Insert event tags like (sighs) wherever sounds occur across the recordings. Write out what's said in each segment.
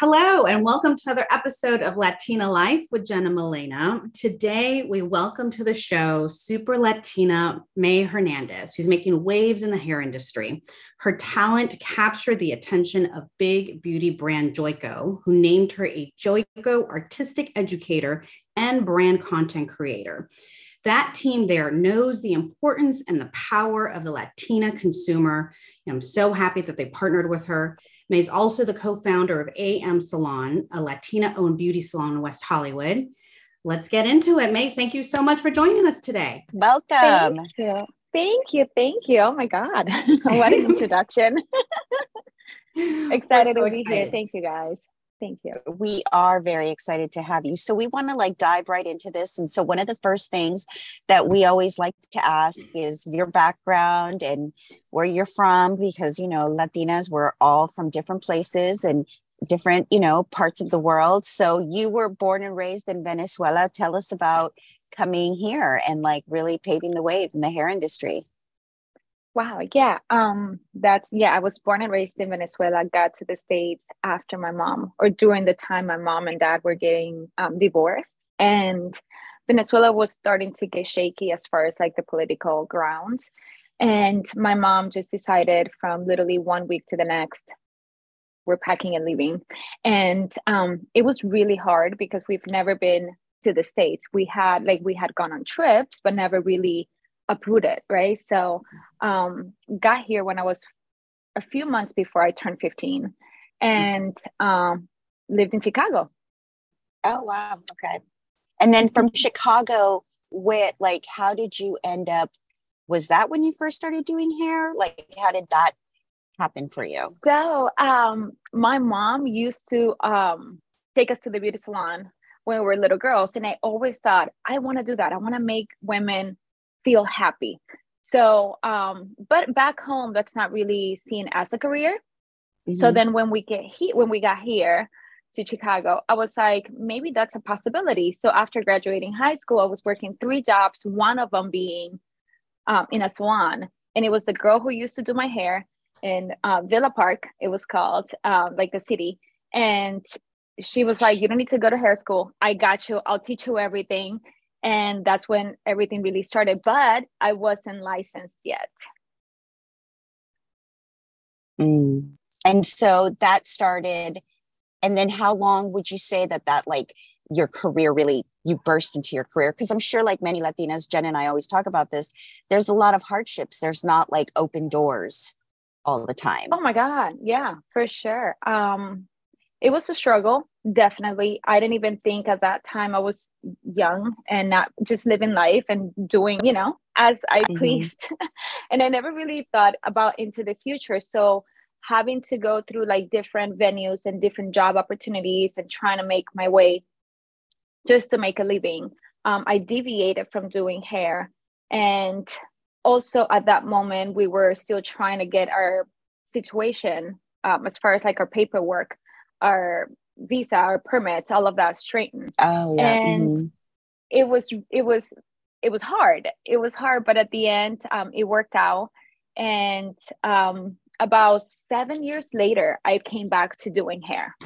Hello, and welcome to another episode of Latina Life with Jen and Milena. Today, we welcome to the show super Latina Mai Hernandez, who's making waves in the hair industry. Her talent captured the attention of big beauty brand Joico, who named her a Joico artistic educator and brand content creator. That team there knows the importance and the power of the Latina consumer. I'm so happy that they partnered with her. Mai is also the co founder of A/M Salon, a Latina owned beauty salon in West Hollywood. Let's get into it. Mai, thank you so much for joining us today. Welcome. Thank you. Thank you. Thank you. Oh my God. (laughs) what an (laughs) introduction. (laughs) excited so to be excited. here. Thank you guys. Thank you. We are very excited to have you. So we want to like dive right into this. And so one of the first things that we always like to ask mm. is your background and where you're from, because you know, Latinas, we're all from different places and different, you know, parts of the world. So you were born and raised in Venezuela. Tell us about coming here and like really paving the way in the hair industry. Wow. Yeah. Um, that's yeah, I was born and raised in Venezuela, got to the States after my mom or during the time my mom and dad were getting um, divorced. And Venezuela was starting to get shaky as far as like the political grounds. And my mom just decided from literally one week to the next, we're packing and leaving. And um, it was really hard because we've never been to the States. We had like we had gone on trips, but never really uprooted, right? So um, got here when I was a few months before I turned 15 and um, lived in Chicago. Oh, wow. Okay. And then from Chicago, with like, how did you end up? Was that when you first started doing hair? Like, how did that happen for you? So, um, my mom used to um, take us to the beauty salon when we were little girls. And I always thought, I want to do that. I want to make women feel happy. So, um, but back home, that's not really seen as a career. Mm-hmm. So then when we get here, when we got here to Chicago, I was like, maybe that's a possibility. So after graduating high school, I was working three jobs, one of them being um, in a salon. And it was the girl who used to do my hair in uh, Villa Park, it was called, um, like the city. And she was like, You don't need to go to hair school. I got you. I'll teach you everything and that's when everything really started but i wasn't licensed yet. Mm. and so that started and then how long would you say that that like your career really you burst into your career? Because i'm sure like many latinas jen and i always talk about this there's a lot of hardships. There's not like open doors all the time. Oh my god. Yeah for sure. Um it was a struggle definitely. I didn't even think at that time i was young and not just living life and doing you know as i mm-hmm. pleased. (laughs) And i never really thought about into the future. So having to go through like different venues and different job opportunities and trying to make my way just to make a living um, i deviated from doing hair. And also at that moment we were still trying to get our situation um, as far as like our paperwork our visa, our permits, all of that straightened. Oh, yeah. And mm-hmm. it was it was it was hard. It was hard, but at the end, um, it worked out. And um, about seven years later, I came back to doing hair.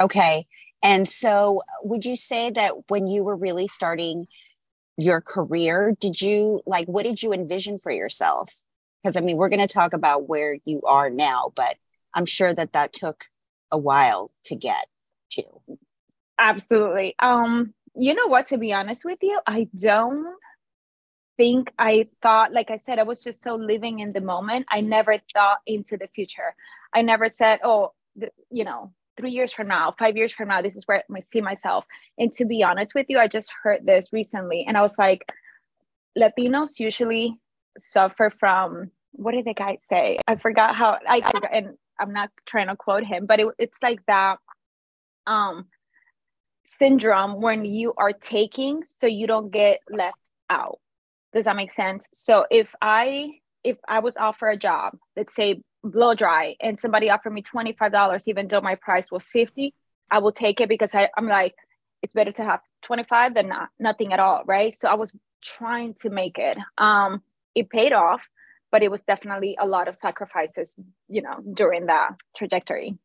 Okay. And so, would you say that when you were really starting your career, did you like what did you envision for yourself? Because I mean, we're going to talk about where you are now, but I'm sure that that took a while to get to. Absolutely. Um, you know what, to be honest with you, I don't think I thought, like I said, I was just so living in the moment. I never thought into the future. I never said, oh, you know, three years from now, five years from now, this is where I see myself. And to be honest with you, I just heard this recently and I was like, Latinos usually suffer from what did the guy say? I forgot how I forgot, and I'm not trying to quote him, but it, it's like that um syndrome when you are taking so you don't get left out. Does that make sense? So if I if I was offered a job, let's say blow dry, and somebody offered me $25, even though my price was 50, I will take it because I, I'm like, it's better to have 25 than not nothing at all, right? So I was trying to make it. Um, it paid off but it was definitely a lot of sacrifices you know during that trajectory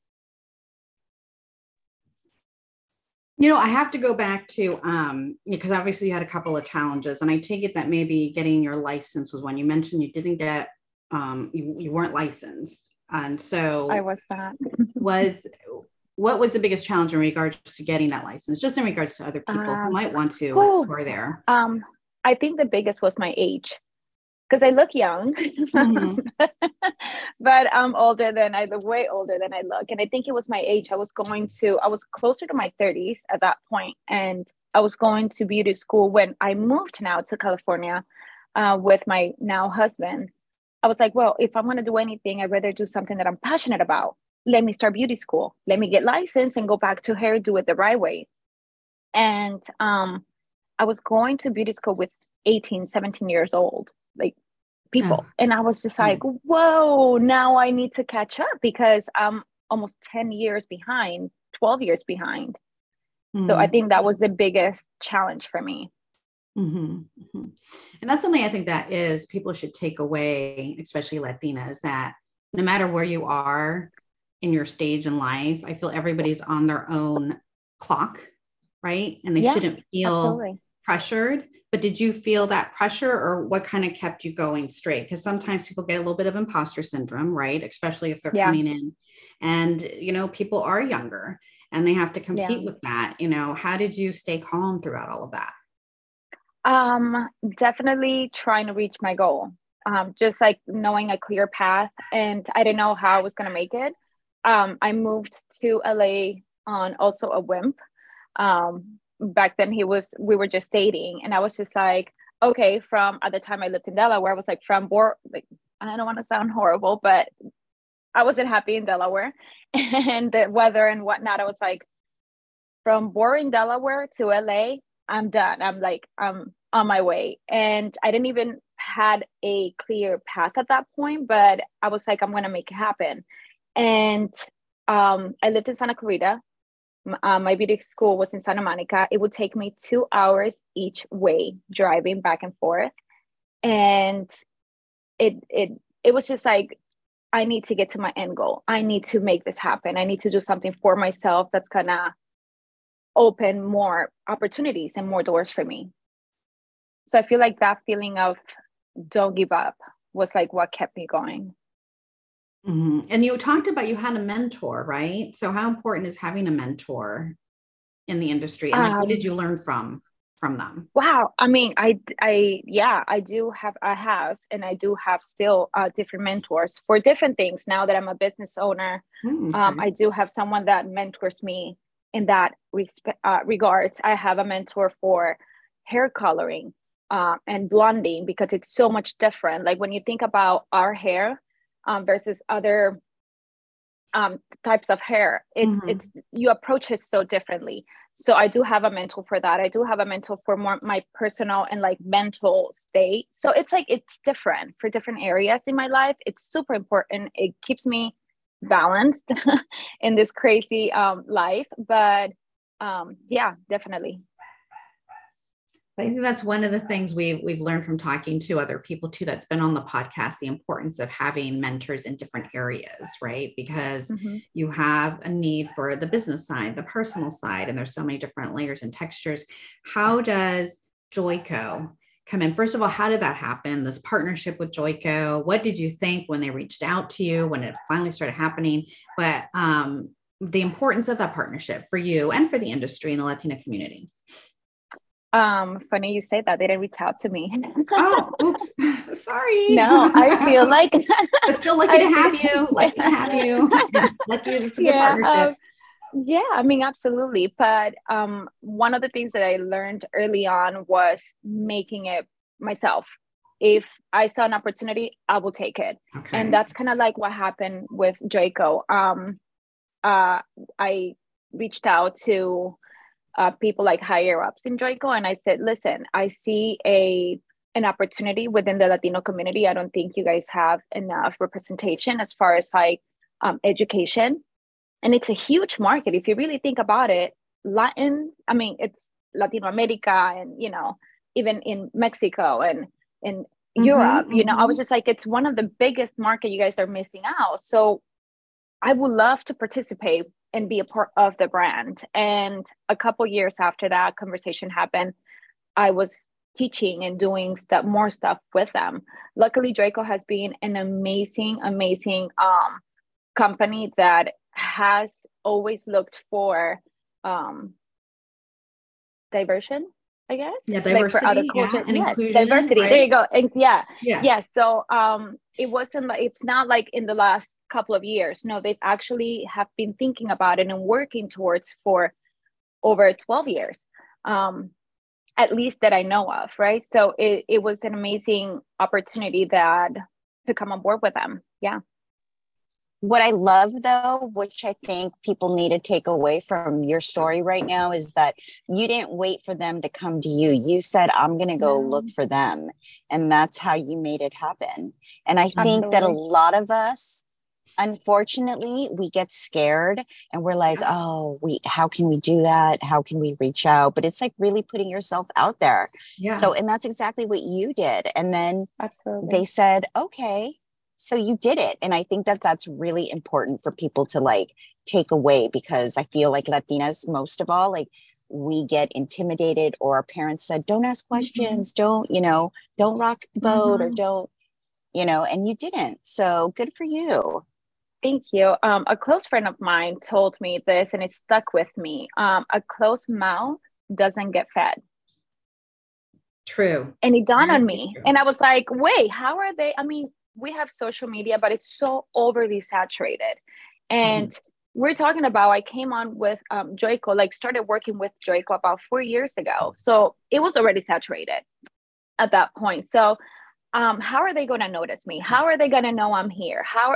You know, I have to go back to um because obviously you had a couple of challenges, and I take it that maybe getting your license was one. You mentioned you didn't get um you, you weren't licensed. And so I was not. (laughs) was what was the biggest challenge in regards to getting that license, just in regards to other people who Um, might want to who are there? Um, I think the biggest was my age because I look young, Mhm. (laughs) but I'm older than I look way older than I look. And I think it was my age. I was going to, I was closer to my 30s at that point, and I was going to beauty school when I moved now to California uh, with my now husband. I was like, well, if I'm going to do anything, I'd rather do something that I'm passionate about. Let me start beauty school. Let me get licensed and go back to hair, do it the right way. And um, I was going to beauty school with 18, 17 years old, like people. Oh. And I was just Hmm. like, whoa, now I need to catch up because I'm almost 10 years behind, 12 years behind. So I Mhm. think that was the biggest challenge for me. Mhm, mhm. And that's something I think that is people should take away, especially Latinas, that no matter where you are in your stage in life, I feel everybody's on their own clock, right? And they Yeah, shouldn't feel Absolutely. pressured. But did you feel that pressure or what kind of kept you going straight? Because sometimes people get a little bit of imposter syndrome, right? Especially if they're Yeah. coming in and, you know, people are younger and they have to compete Yeah. with that. You know, how did you stay calm throughout all of that? Um, definitely trying to reach my goal. Um, just like knowing a clear path, and I didn't know how I was gonna make it. Um, I moved to LA on also a wimp. Um, back then he was we were just dating, and I was just like, okay, from at the time I lived in Delaware, I was like from Bor like I don't want to sound horrible, but I wasn't happy in Delaware (laughs) and the weather and whatnot. I was like, from boring Delaware to LA, I'm done. I'm like, I'm on my way. And I didn't even had a clear path at that point, but I was like, I'm gonna make it happen. And um, I lived in Santa Clarita. Uh, my beauty school was in Santa Monica. It would take me two hours each way driving back and forth, and it it it was just like I need to get to my end goal. I need to make this happen. I need to do something for myself that's gonna open more opportunities and more doors for me. So I feel like that feeling of don't give up was like what kept me going. Mhm. And you talked about you had a mentor, right? So how important is having a mentor in the industry? And like, what Um, did you learn from from them? Wow. I mean, I, I, yeah, I do have, I have, and I do have still uh, different mentors for different things. Now that I'm a business owner, Hmm, um. I do have someone that mentors me in that respect uh, regards. I have a mentor for hair coloring uh, and blonding because it's so much different. Like when you think about our hair um, versus other um, types of hair, it's Mhm. it's you approach it so differently. So I do have a mentor for that. I do have a mentor for more my personal and like mental state. So it's like it's different for different areas in my life. It's super important. It keeps me balanced (laughs) in this crazy um, life. But um, yeah, definitely. I think that's one of the things we've we've learned from talking to other people too that's been on the podcast, the importance of having mentors in different areas, right? Because Mhm. you have a need for the business side, the personal side, and there's so many different layers and textures. How does Joico come in? First of all, how did that happen? This partnership with Joico. What did you think when they reached out to you, when it finally started happening? But um, the importance of that partnership for you and for the industry and the Latina community. Um, funny you say that. They didn't reach out to me. Oh, (laughs) oops. (laughs) Sorry. no, I feel (laughs) like but still lucky to have you. Lucky to have you. Yeah, lucky it's a good partnership. um, yeah, I mean, absolutely. But um, one of the things that I learned early on was making it myself. If I saw an opportunity, I will take it. okay. And that's kind of like what happened with Joico. Um, uh, I reached out to uh, people like higher ups in Joico, and I said, "Listen, I see a an opportunity within the Latino community. I don't think you guys have enough representation as far as like um, education, and it's a huge market. If you really think about it, Latin, I mean, it's Latino America, and you know, even in Mexico and in Mhm, Europe, you know, I mhm. was just like, it's one of the biggest market you guys are missing out. So I would love to participate and be a part of the brand. And a couple years after that conversation happened, I was teaching and doing stuff more stuff with them. Luckily, Joico has been an amazing, amazing um, company that has always looked for um, diversion I guess. Yeah, diversity like for other cultures. Yeah, and yes, inclusion. Diversity. Right? There you go. And yeah, yeah. Yeah. So um it wasn't like it's not like in the last couple of years. No, they've actually have been thinking about it and working towards for over 12 years. Um at least that I know of, right? So it, it was an amazing opportunity that to come on board with them. Yeah what I love though, which I think people need to take away from your story right now, is that you didn't wait for them to come to you. You said, I'm going to go look for them. And that's how you made it happen. And I think Absolutely. that a lot of us, unfortunately, we get scared and we're like, oh, we, how can we do that? How can we reach out? But it's like really putting yourself out there. Yeah. So, and that's exactly what you did. And then Absolutely. they said, okay, so you did it and i think that that's really important for people to like take away because i feel like latinas most of all like we get intimidated or our parents said don't ask mm-hmm. questions. Mm-hmm. don't you know don't rock the boat mm-hmm. or don't you know and you didn't. So good for you. Thank you. Um, a close friend of mine told me this and it stuck with me. Um, a closed mouth doesn't get fed. True. And it dawned on me. and i was like wait how are they? I mean we have social media, but it's so overly saturated. And mm-hmm. we're talking about, I came on with um, Joico, like started working with Joico about four years ago. So it was already saturated at that point. So um, how are they going to notice me? How are they going to know I'm here? How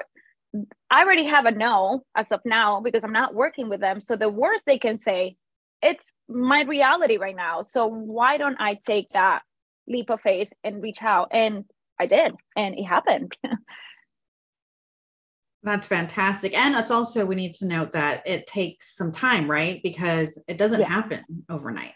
I already have a no as of now because I'm not working with them. So the worst they can say, it's my reality right now. So why don't I take that leap of faith and reach out? And I did, and it happened. (laughs) That's fantastic. And it's also, we need to note that it takes some time, right? Because it doesn't yes. happen overnight.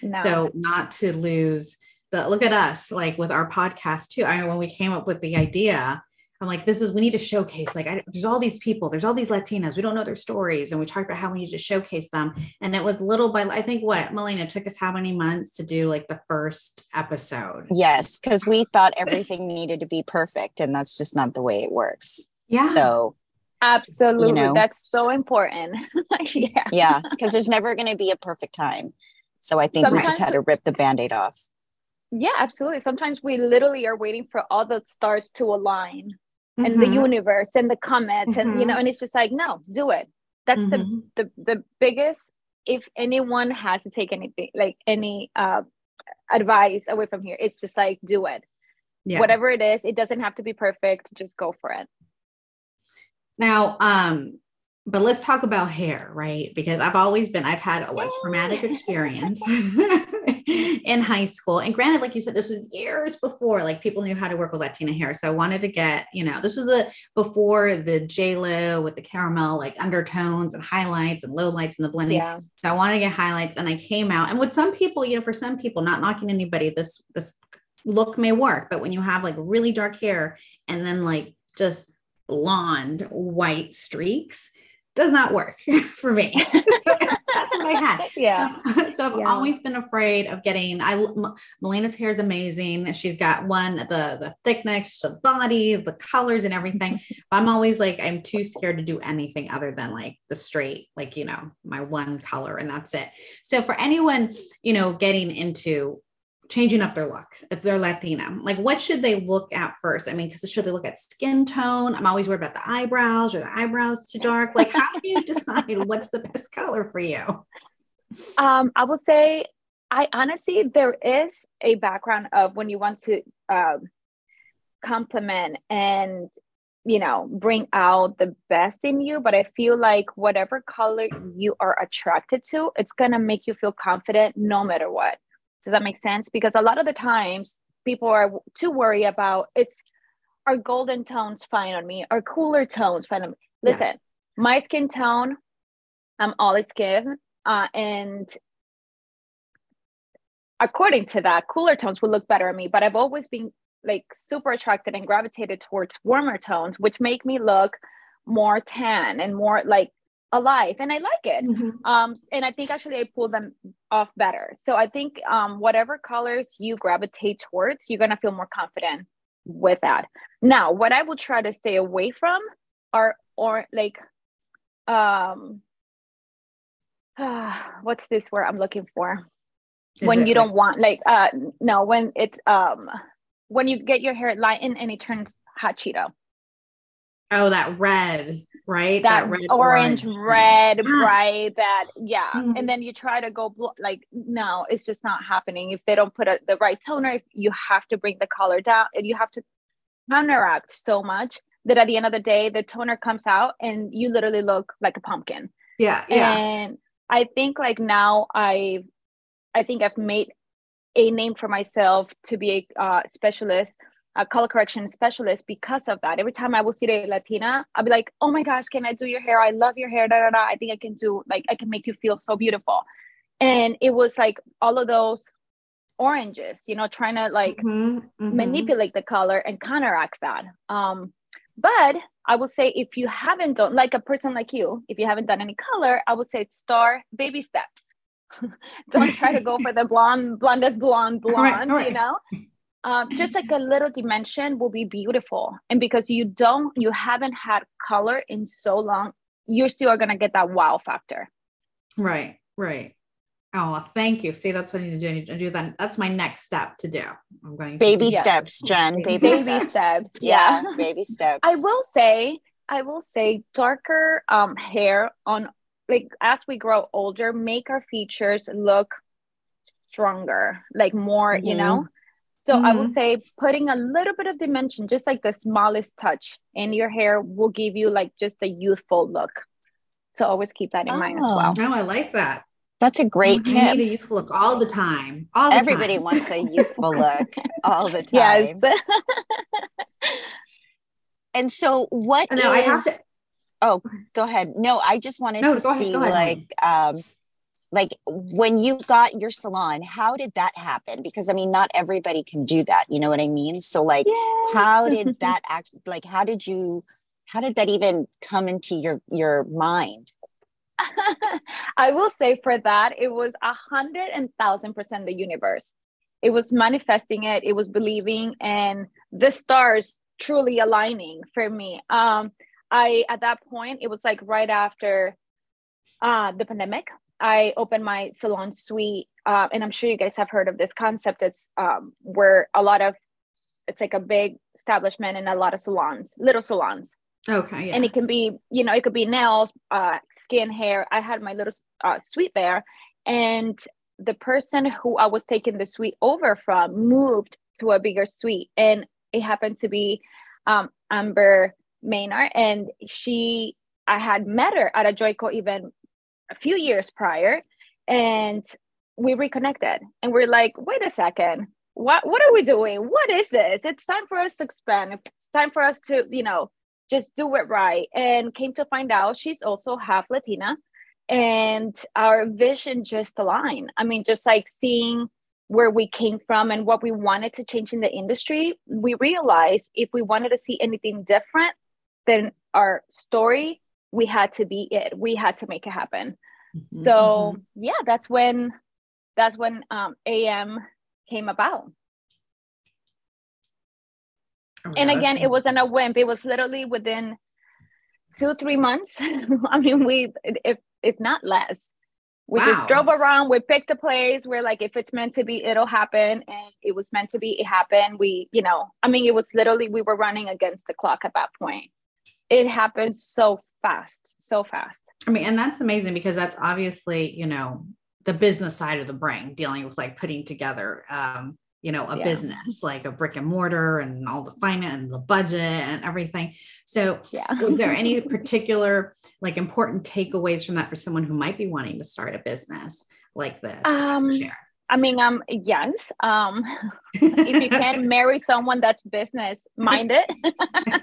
No. So, not to lose the look at us, like with our podcast too. I mean, when we came up with the idea, I'm like, this is, we need to showcase, like, I, there's all these people, there's all these Latinas, we don't know their stories. And we talked about how we need to showcase them. And it was little by, I think what, Milena, took us how many months to do like the first episode? Yes, because we thought everything needed to be perfect. And that's just not the way it works. Yeah. So, absolutely. You know, that's so important. (laughs) yeah. Yeah. Because there's never going to be a perfect time. So I think Sometimes- we just had to rip the band aid off. Yeah, absolutely. Sometimes we literally are waiting for all the stars to align and mm-hmm. the universe and the comets mm-hmm. and you know mm-hmm. and it's just like no do it that's mm-hmm. the, the the biggest if anyone has to take anything like any uh advice away from here it's just like do it yeah. whatever it is it doesn't have to be perfect just go for it now um but let's talk about hair, right? Because I've always been, I've had a what, traumatic experience (laughs) (laughs) in high school. And granted, like you said, this was years before like people knew how to work with Latina hair. So I wanted to get, you know, this was the before the J-Lo with the caramel like undertones and highlights and low lights and the blending. Yeah. So I wanted to get highlights and I came out. And with some people, you know, for some people, not knocking anybody, this this look may work, but when you have like really dark hair and then like just blonde white streaks does not work (laughs) for me. (laughs) (laughs) so that's what I had. Yeah. So, so I've yeah. always been afraid of getting. I Milena's hair is amazing. She's got one the the thickness, the body, the colors, and everything. I'm always like I'm too scared to do anything other than like the straight, like you know, my one color, and that's it. So for anyone you know getting into changing up their look if they're Latina? Like, what should they look at first? I mean, because should they look at skin tone? I'm always worried about the eyebrows or the eyebrows too dark. Like, how do you (laughs) decide what's the best color for you? Um, I will say, I honestly, there is a background of when you want to um, compliment and you know bring out the best in you but i feel like whatever color you are attracted to it's going to make you feel confident no matter what does that make sense? Because a lot of the times people are too worried about it's our golden tones fine on me or cooler tones fine on me. Listen, yeah. my skin tone, I'm olive skin, uh, and according to that, cooler tones will look better on me. But I've always been like super attracted and gravitated towards warmer tones, which make me look more tan and more like alive and i like it. Mm-hmm. um and i think actually i pull them off better. So i think um whatever colors you gravitate towards you're going to feel more confident with that. Now what i will try to stay away from are or like um uh, (sighs) what's this word i'm looking for? Is when you don't want like uh no when it's um when you get your hair lightened and it turns hot cheeto. Oh, that red, right? That, that red, orange, orange, red, yes. bright. That yeah. Mm-hmm. And then you try to go bl- like no, it's just not happening. If they don't put a, the right toner, if you have to bring the color down, and you have to counteract so much that at the end of the day, the toner comes out and you literally look like a pumpkin. Yeah, yeah. And I think like now I've, I think I've made a name for myself to be a uh, specialist a color correction specialist because of that. Every time I will see a Latina, I'll be like, oh my gosh, can I do your hair? I love your hair. Da, da, da. I think I can do, like, I can make you feel so beautiful. And it was like all of those oranges, you know, trying to like mm-hmm, mm-hmm. manipulate the color and counteract that. Um, but I would say if you haven't done, like a person like you, if you haven't done any color, I would say start baby steps. (laughs) Don't try to go for the (laughs) blonde, blondest blonde, blonde, right, right. you know? Um, just like a little dimension will be beautiful. And because you don't you haven't had color in so long you still are going to get that wow factor. Right right. Oh thank you. See that's what i need to do. I need to do that. That's my next step to do. I'm going baby steps jen. Baby, baby steps. steps. yeah, yeah. baby (laughs) steps. I will say i will say darker um hair on like as we grow older make our features look stronger like more mm-hmm. you know so mm-hmm. I will say putting a little bit of dimension, just like the smallest touch in your hair will give you like just a youthful look. So always keep that in oh. mind as well. No, I like that. That's a great tip. You need a youthful look all the time. All the Everybody time. wants a (laughs) youthful look all the (laughs) time. Yes. and so what no, is, I have to, oh go ahead. No, I just wanted no, to see ahead, like um like when you got your salon how did that happen? Because i mean not everybody can do that you know what i mean? So like how (laughs) did that act like how did you how did that even come into your your mind? (laughs) I will say for that it was a hundred and thousand percent the universe. It was manifesting it it was believing and the stars truly aligning for me. Um i at that point it was like right after uh the pandemic I opened my salon suite, uh, and I'm sure you guys have heard of this concept. It's um, where a lot of it's like a big establishment and a lot of salons, little salons. Okay. Yeah. And it can be, you know, it could be nails, uh, skin, hair. I had my little uh, suite there, and the person who I was taking the suite over from moved to a bigger suite, and it happened to be um, Amber Maynard, and she I had met her at a Joico event a few years prior and we reconnected. And we're like wait a second. What what are we doing? What is this? It's time for us to expand. It's time for us to you know just do it right. And came to find out she's also half latina and our vision just aligned. I mean just like seeing where we came from and what we wanted to change in the industry we realized if we wanted to see anything different than our story we had to be it. We had to make it happen. Mm-hmm, so mm-hmm. yeah that's when that's when um, am came about. Oh, and again it wasn't a wimp. It was literally within two three months. (laughs) I mean we if if not less. We wow. just drove around we picked a place. Where like if it's meant to be it'll happen. And it was meant to be it happened. We you know i mean it was literally we were running against the clock at that point it happens so fast, so fast. I mean, and that's amazing because that's obviously, you know, the business side of the brain dealing with like putting together um, you know, a yeah. business like a brick and mortar and all the finance and the budget and everything. So, yeah. was there any (laughs) particular like important takeaways from that for someone who might be wanting to start a business like this? Um, share? I mean, um, yes. Um, (laughs) if you can marry someone that's business minded, (laughs)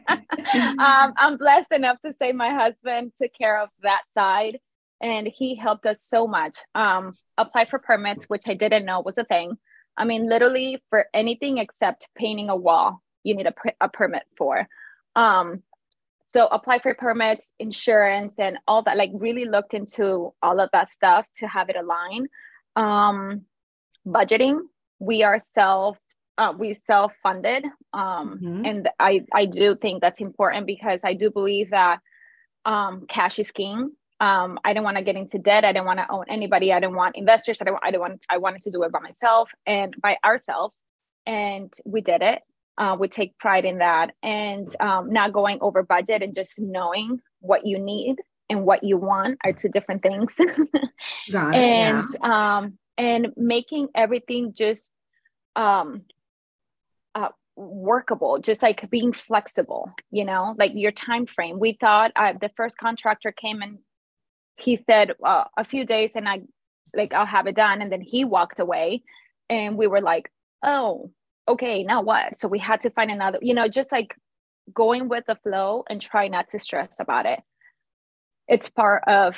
um, I'm blessed enough to say my husband took care of that side, and he helped us so much. Um, apply for permits, which I didn't know was a thing. I mean, literally for anything except painting a wall, you need a, a permit for. Um, so apply for permits insurance and all that like really looked into all of that stuff to have it align um budgeting we are self uh, we self funded um mm-hmm. and i i do think that's important because i do believe that um cash is king. Um i didn't want to get into debt. I didn't want to own anybody. I didn't want investors. I didn't i didn't want i wanted to do it by myself and by ourselves and we did it. Uh, we take pride in that. And um, not going over budget and just knowing what you need and what you want are two different things. (laughs) Got it, and yeah. um, and making everything just um, uh, workable just like being flexible you know like your time frame we thought uh, the first contractor came and he said uh, a few days and i like i'll have it done and then he walked away and we were like oh okay, now what? So we had to find another, you know, just like going with the flow and try not to stress about it. It's part of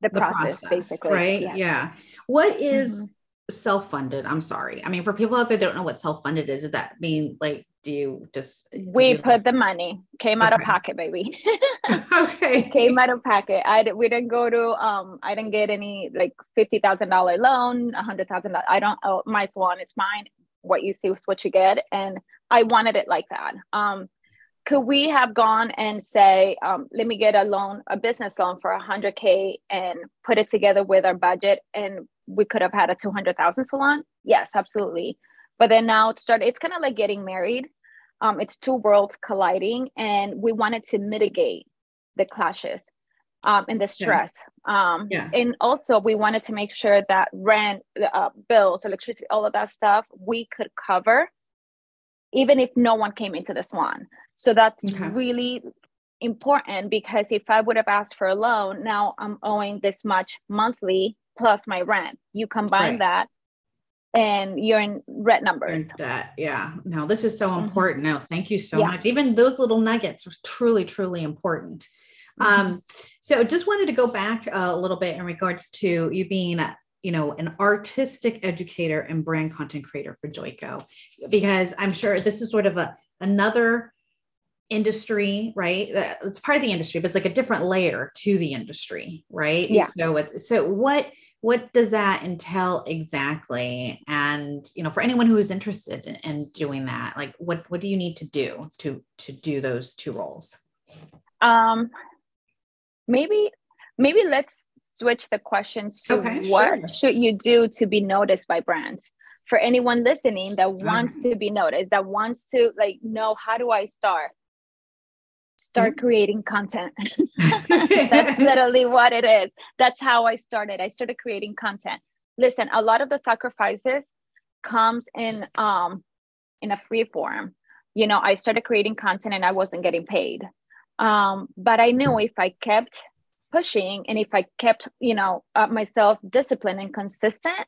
the, the process, process, basically. Right. Yeah. yeah. What is mm-hmm. self-funded? I'm sorry. I mean, for people out there don't know what self-funded is, does that mean like do you just we you... put the money came out of pocket baby (laughs) okay (laughs) came out of pocket i we didn't go to um i didn't get any like fifty thousand dollar loan a hundred thousand i don't oh my salon it's mine what you see is what you get and i wanted it like that um could we have gone and say um, let me get a loan a business loan for 100k and put it together with our budget and we could have had a 200000 salon? Yes absolutely. But then now it started it's kind of like getting married. Um, it's two worlds colliding and we wanted to mitigate the clashes um, and the stress. Yeah. Um, yeah. and also we wanted to make sure that rent uh, bills electricity all of that stuff we could cover even if no one came into the swan so that's okay. really important because if i would have asked for a loan now i'm owing this much monthly plus my rent you combine right. that and you're in red numbers. That, yeah. No, this is so mm-hmm. important. No, thank you so yeah. much. Even those little nuggets are truly, truly important. Mm-hmm. Um, so just wanted to go back a little bit in regards to you being you know an artistic educator and brand content creator for Joico, because I'm sure this is sort of a another industry, right? It's part of the industry, but it's like a different layer to the industry, right? Yeah. So, so what what does that entail exactly? And you know, for anyone who is interested in doing that, like what what do you need to do to to do those two roles? Um, maybe maybe let's switch the question to okay, what sure. should you do to be noticed by brands for anyone listening that wants to be noticed that wants to like know how do i start start mm-hmm. creating content. (laughs) That's (laughs) literally what it is. That's how I started. I started creating content. Listen, a lot of the sacrifices comes in um in a free form. You know, I started creating content and I wasn't getting paid. Um, but I knew if I kept pushing and if I kept, you know, uh, myself disciplined and consistent,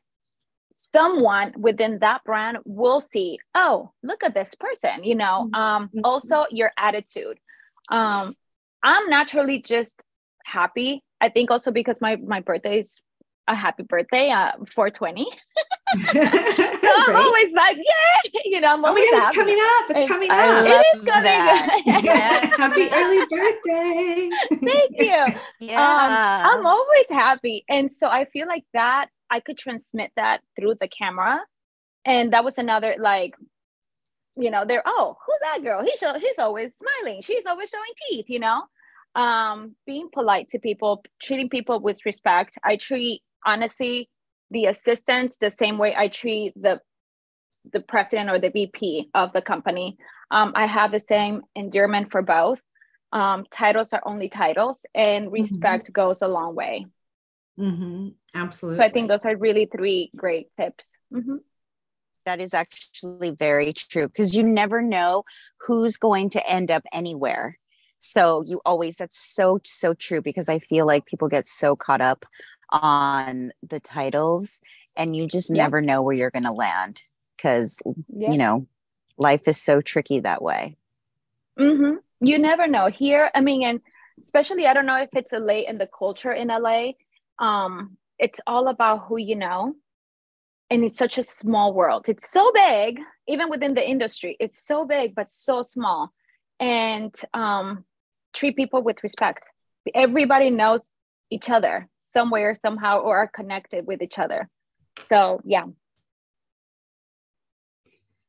someone within that brand will see, oh, look at this person, you know. Mm-hmm. Um, mm-hmm. also your attitude um, I'm naturally just happy. I think also because my my birthday is a happy birthday, uh, 420. (laughs) (laughs) so I'm always like, yeah, you know, I'm always oh God, it's coming up. It's coming I up. It is coming that. up. (laughs) yeah. Happy early birthday. Thank you. Yeah. Um, I'm always happy. And so I feel like that I could transmit that through the camera. And that was another like you know, they're oh, who's that girl? He show, she's always smiling. She's always showing teeth. You know, um, being polite to people, treating people with respect. I treat honestly the assistants the same way I treat the the president or the VP of the company. Um, I have the same endearment for both. Um, titles are only titles, and mm-hmm. respect mm-hmm. goes a long way. Mm-hmm. Absolutely. So I think those are really three great tips. Mm-hmm that is actually very true because you never know who's going to end up anywhere. So you always, that's so, so true because I feel like people get so caught up on the titles and you just yeah. never know where you're going to land because, yeah. you know, life is so tricky that way. Mm-hmm. You never know. Here, I mean, and especially, I don't know if it's LA and the culture in LA. Um, it's all about who you know and it's such a small world it's so big even within the industry it's so big but so small and um, treat people with respect. Everybody knows each other somewhere, somehow, or are connected with each other. So, yeah.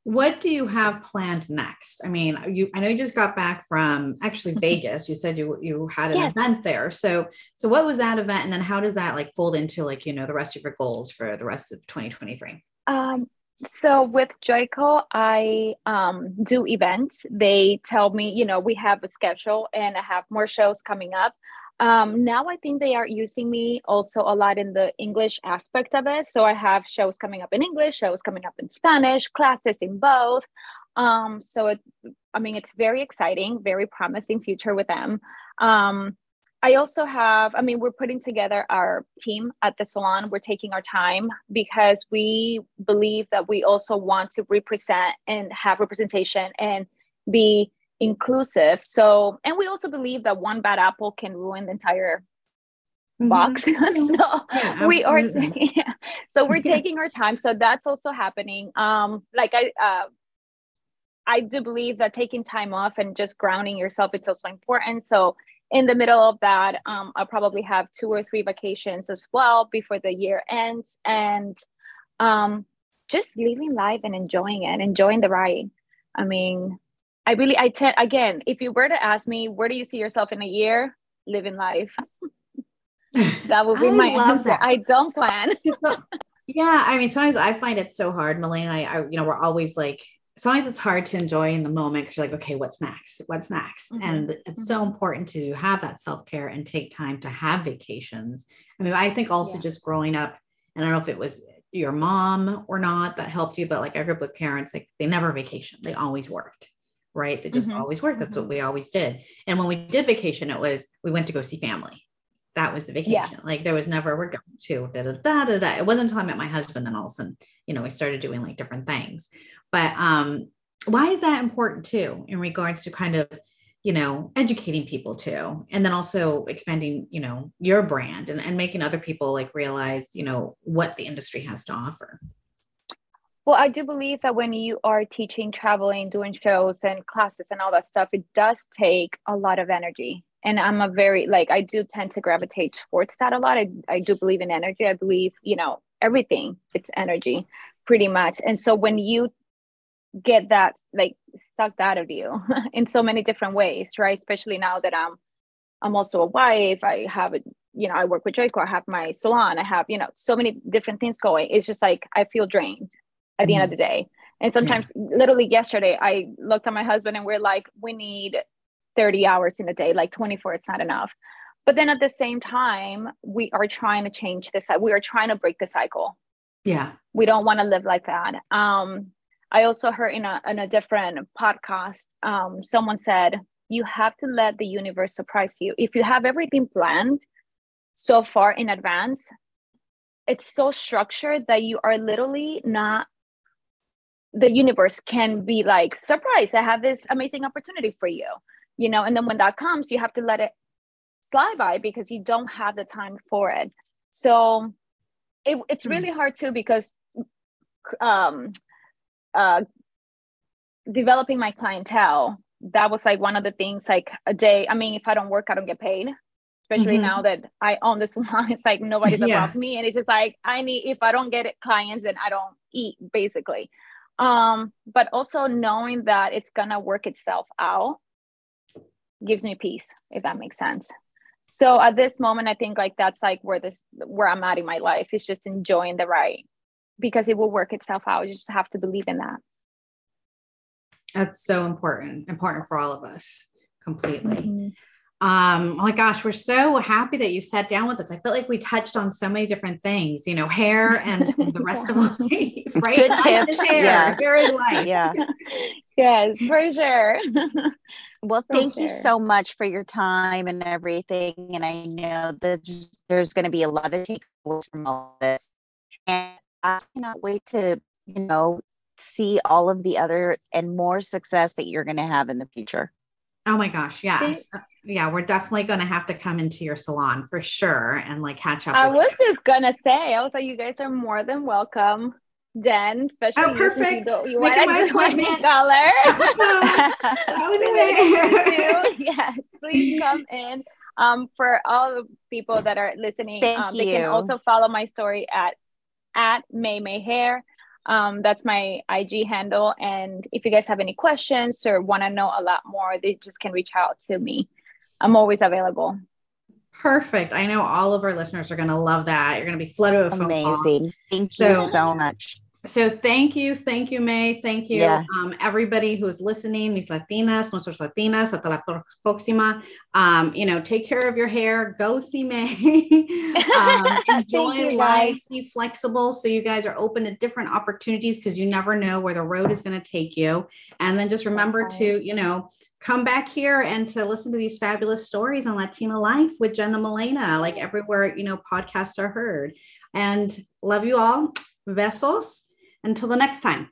What do you have planned next? I mean, you I know you just got back from actually (laughs) Vegas. You said you you had an yes. event there. So so what was that event and then how does that like fold into like, you know, the rest of your goals for the rest of 2023? Um so with Joico, I um, do events. They tell me, you know, we have a schedule and I have more shows coming up. Um, now I think they are using me also a lot in the English aspect of it. So I have shows coming up in English, shows coming up in Spanish, classes in both. Um, so it, I mean, it's very exciting, very promising future with them. Um, I also have, I mean, we're putting together our team at the salon. We're taking our time because we believe that we also want to represent and have representation and be inclusive. So, and we also believe that one bad apple can ruin the entire mm-hmm. box. (laughs) so yeah, we are, (laughs) yeah. so we're taking our time. So that's also happening. Um, like I, uh, I do believe that taking time off and just grounding yourself is also important. So in the middle of that, um, I'll probably have two or three vacations as well before the year ends, and um, just living life and enjoying it, enjoying the ride. I mean, I really, I tend again, if you were to ask me, where do you see yourself in a year? Living life. (laughs) that would be my answer. That. I don't plan. (laughs) yeah, I mean, sometimes I find it so hard, Milena. I, I, you know, we're always like sometimes it's hard to enjoy in the moment because you're like, okay, what's next? What's next? Mm-hmm. And it's mm-hmm. so important to have that self care and take time to have vacations. I mean, I think also yeah. just growing up, and I don't know if it was your mom or not that helped you, but like I grew up with parents, like they never vacation, they always worked. Right. That just mm-hmm. always worked. That's what mm-hmm. we always did. And when we did vacation, it was we went to go see family that was the vacation. Yeah. Like there was never we're going to da, da, da, da, da. It wasn't until I met my husband then all of a sudden, you know, we started doing like different things. But um, why is that important too in regards to kind of, you know, educating people too, and then also expanding, you know, your brand and, and making other people like realize, you know, what the industry has to offer. Well, I do believe that when you are teaching, traveling, doing shows and classes and all that stuff, it does take a lot of energy. And i'm a very like i do tend to gravitate towards that a lot. I, I do believe in energy. I believe you know everything it's energy pretty much. And so when you get that like sucked out of you (laughs) in so many different ways right? Especially now that i'm i'm also a wife i have a you know i work with joico i have my salon i have you know so many different things going. It's just like i feel drained at the mm-hmm. end of mm-hmm. the day and sometimes yeah. literally yesterday i looked at my husband and we're like we need 30 hours in a day, like 24, it's not enough. But then at the same time, we are trying to change this. We are trying to break the cycle. Yeah. We don't want to live like that. Um, I also heard in a, in a different podcast, um, someone said, you have to let the universe surprise you. If you have everything planned so far in advance, it's so structured that you are literally not the universe can be like surprise i have this amazing opportunity for you you know and then when that comes you have to let it slide by because you don't have the time for it so it, it's hmm. really hard too because um uh developing my clientele that was like one of the things like a day i mean if i don't work i don't get paid especially mm-hmm. now that i own this (laughs) salon it's like nobody's yeah. above me and it's just like i need if i don't get it clients then i don't eat basically um but also knowing that it's gonna work itself out gives me peace if that makes sense. So at this moment i think like that's like where this where i'm at in my life is just enjoying the ride because it will work itself out. You just have to believe in that. That's so important important for all of us completely. Mm-hmm. Um oh my gosh we're so happy that you sat down with us i felt like we touched on so many different things you know hair and, and (laughs) the rest yeah. of life right good tips (laughs) hair, yeah hair life yeah yes for sure well, (laughs) thank you so much for your time and everything. And I know that there's going to be a lot of takeaways from all this. And I cannot wait to, you know, see all of the other and more success that you're going to have in the future. Oh my gosh, yes. Yeah, we're definitely going to have to come into your salon for sure and like catch up. I was you. just going to say, I was like, you guys are more than welcome Jen, especially oh, perfect. (laughs) (laughs) (laughs) you, do, you want a good color. yes, please come in. Um, for all the people that are listening, um, they can also follow my story at at Mai Mai Hair. Um, that's my IG handle. And if you guys have any questions or want to know a lot more, they just can reach out to me. I'm always available. Perfect. I know all of our listeners are going to love that. You're going to be flooded with amazing. Thank you so, so much. So thank you, thank you, Mai. Thank you, yeah. um, everybody who is listening, mis latinas, nuestros latinas, hasta la próxima. Um, you know, take care of your hair. Go see Mai. (laughs) um, (laughs) enjoy you, life. Guys. Be flexible, so you guys are open to different opportunities because you never know where the road is going to take you. And then just remember okay. to, you know, come back here and to listen to these fabulous stories on Latina life with Jen and Milena, like everywhere you know podcasts are heard. And love you all. Besos. Until the next time.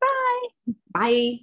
Bye. Bye.